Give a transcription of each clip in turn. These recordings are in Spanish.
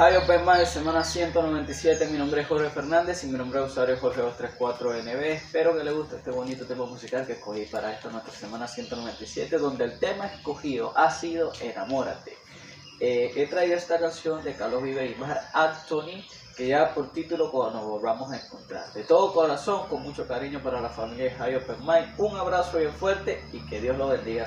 Hi Open Mind, semana 197, mi nombre es Jorge Fernández y mi nombre es usuario Jorge234NB. Espero que les guste este bonito tema musical que escogí para esta nuestra semana 197, donde el tema escogido ha sido Enamórate. Eh, he traído esta canción de Carlos Vive y Mar Anthony, que ya por título cuando nos volvamos a encontrar. De todo corazón, con mucho cariño para la familia de High Open Mind, un abrazo bien fuerte y que Dios lo bendiga.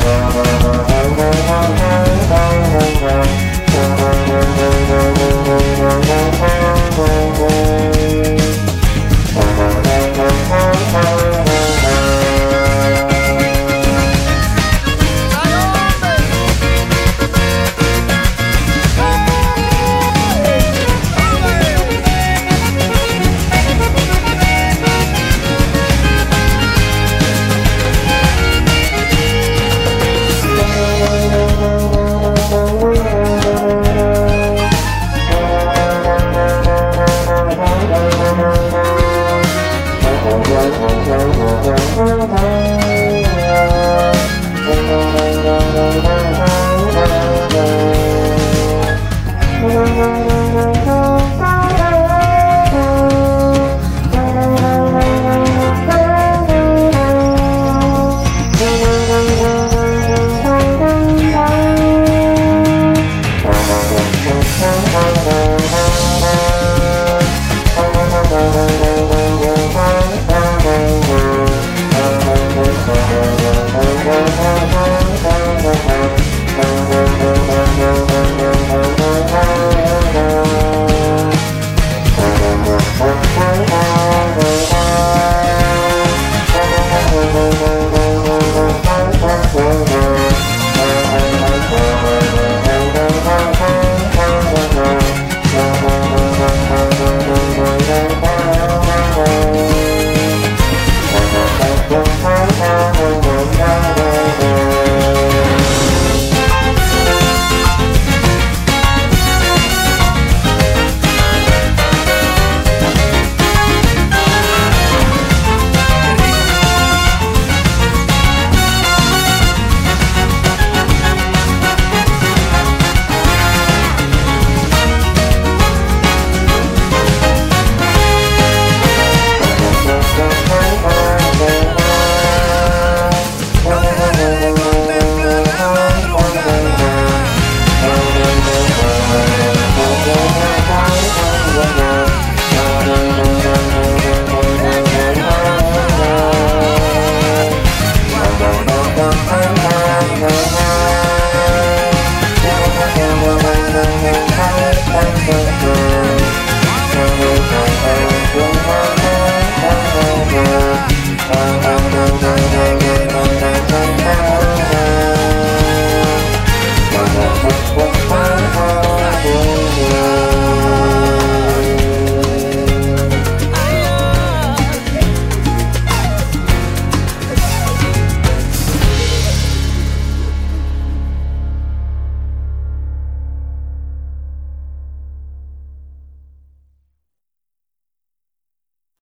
Thank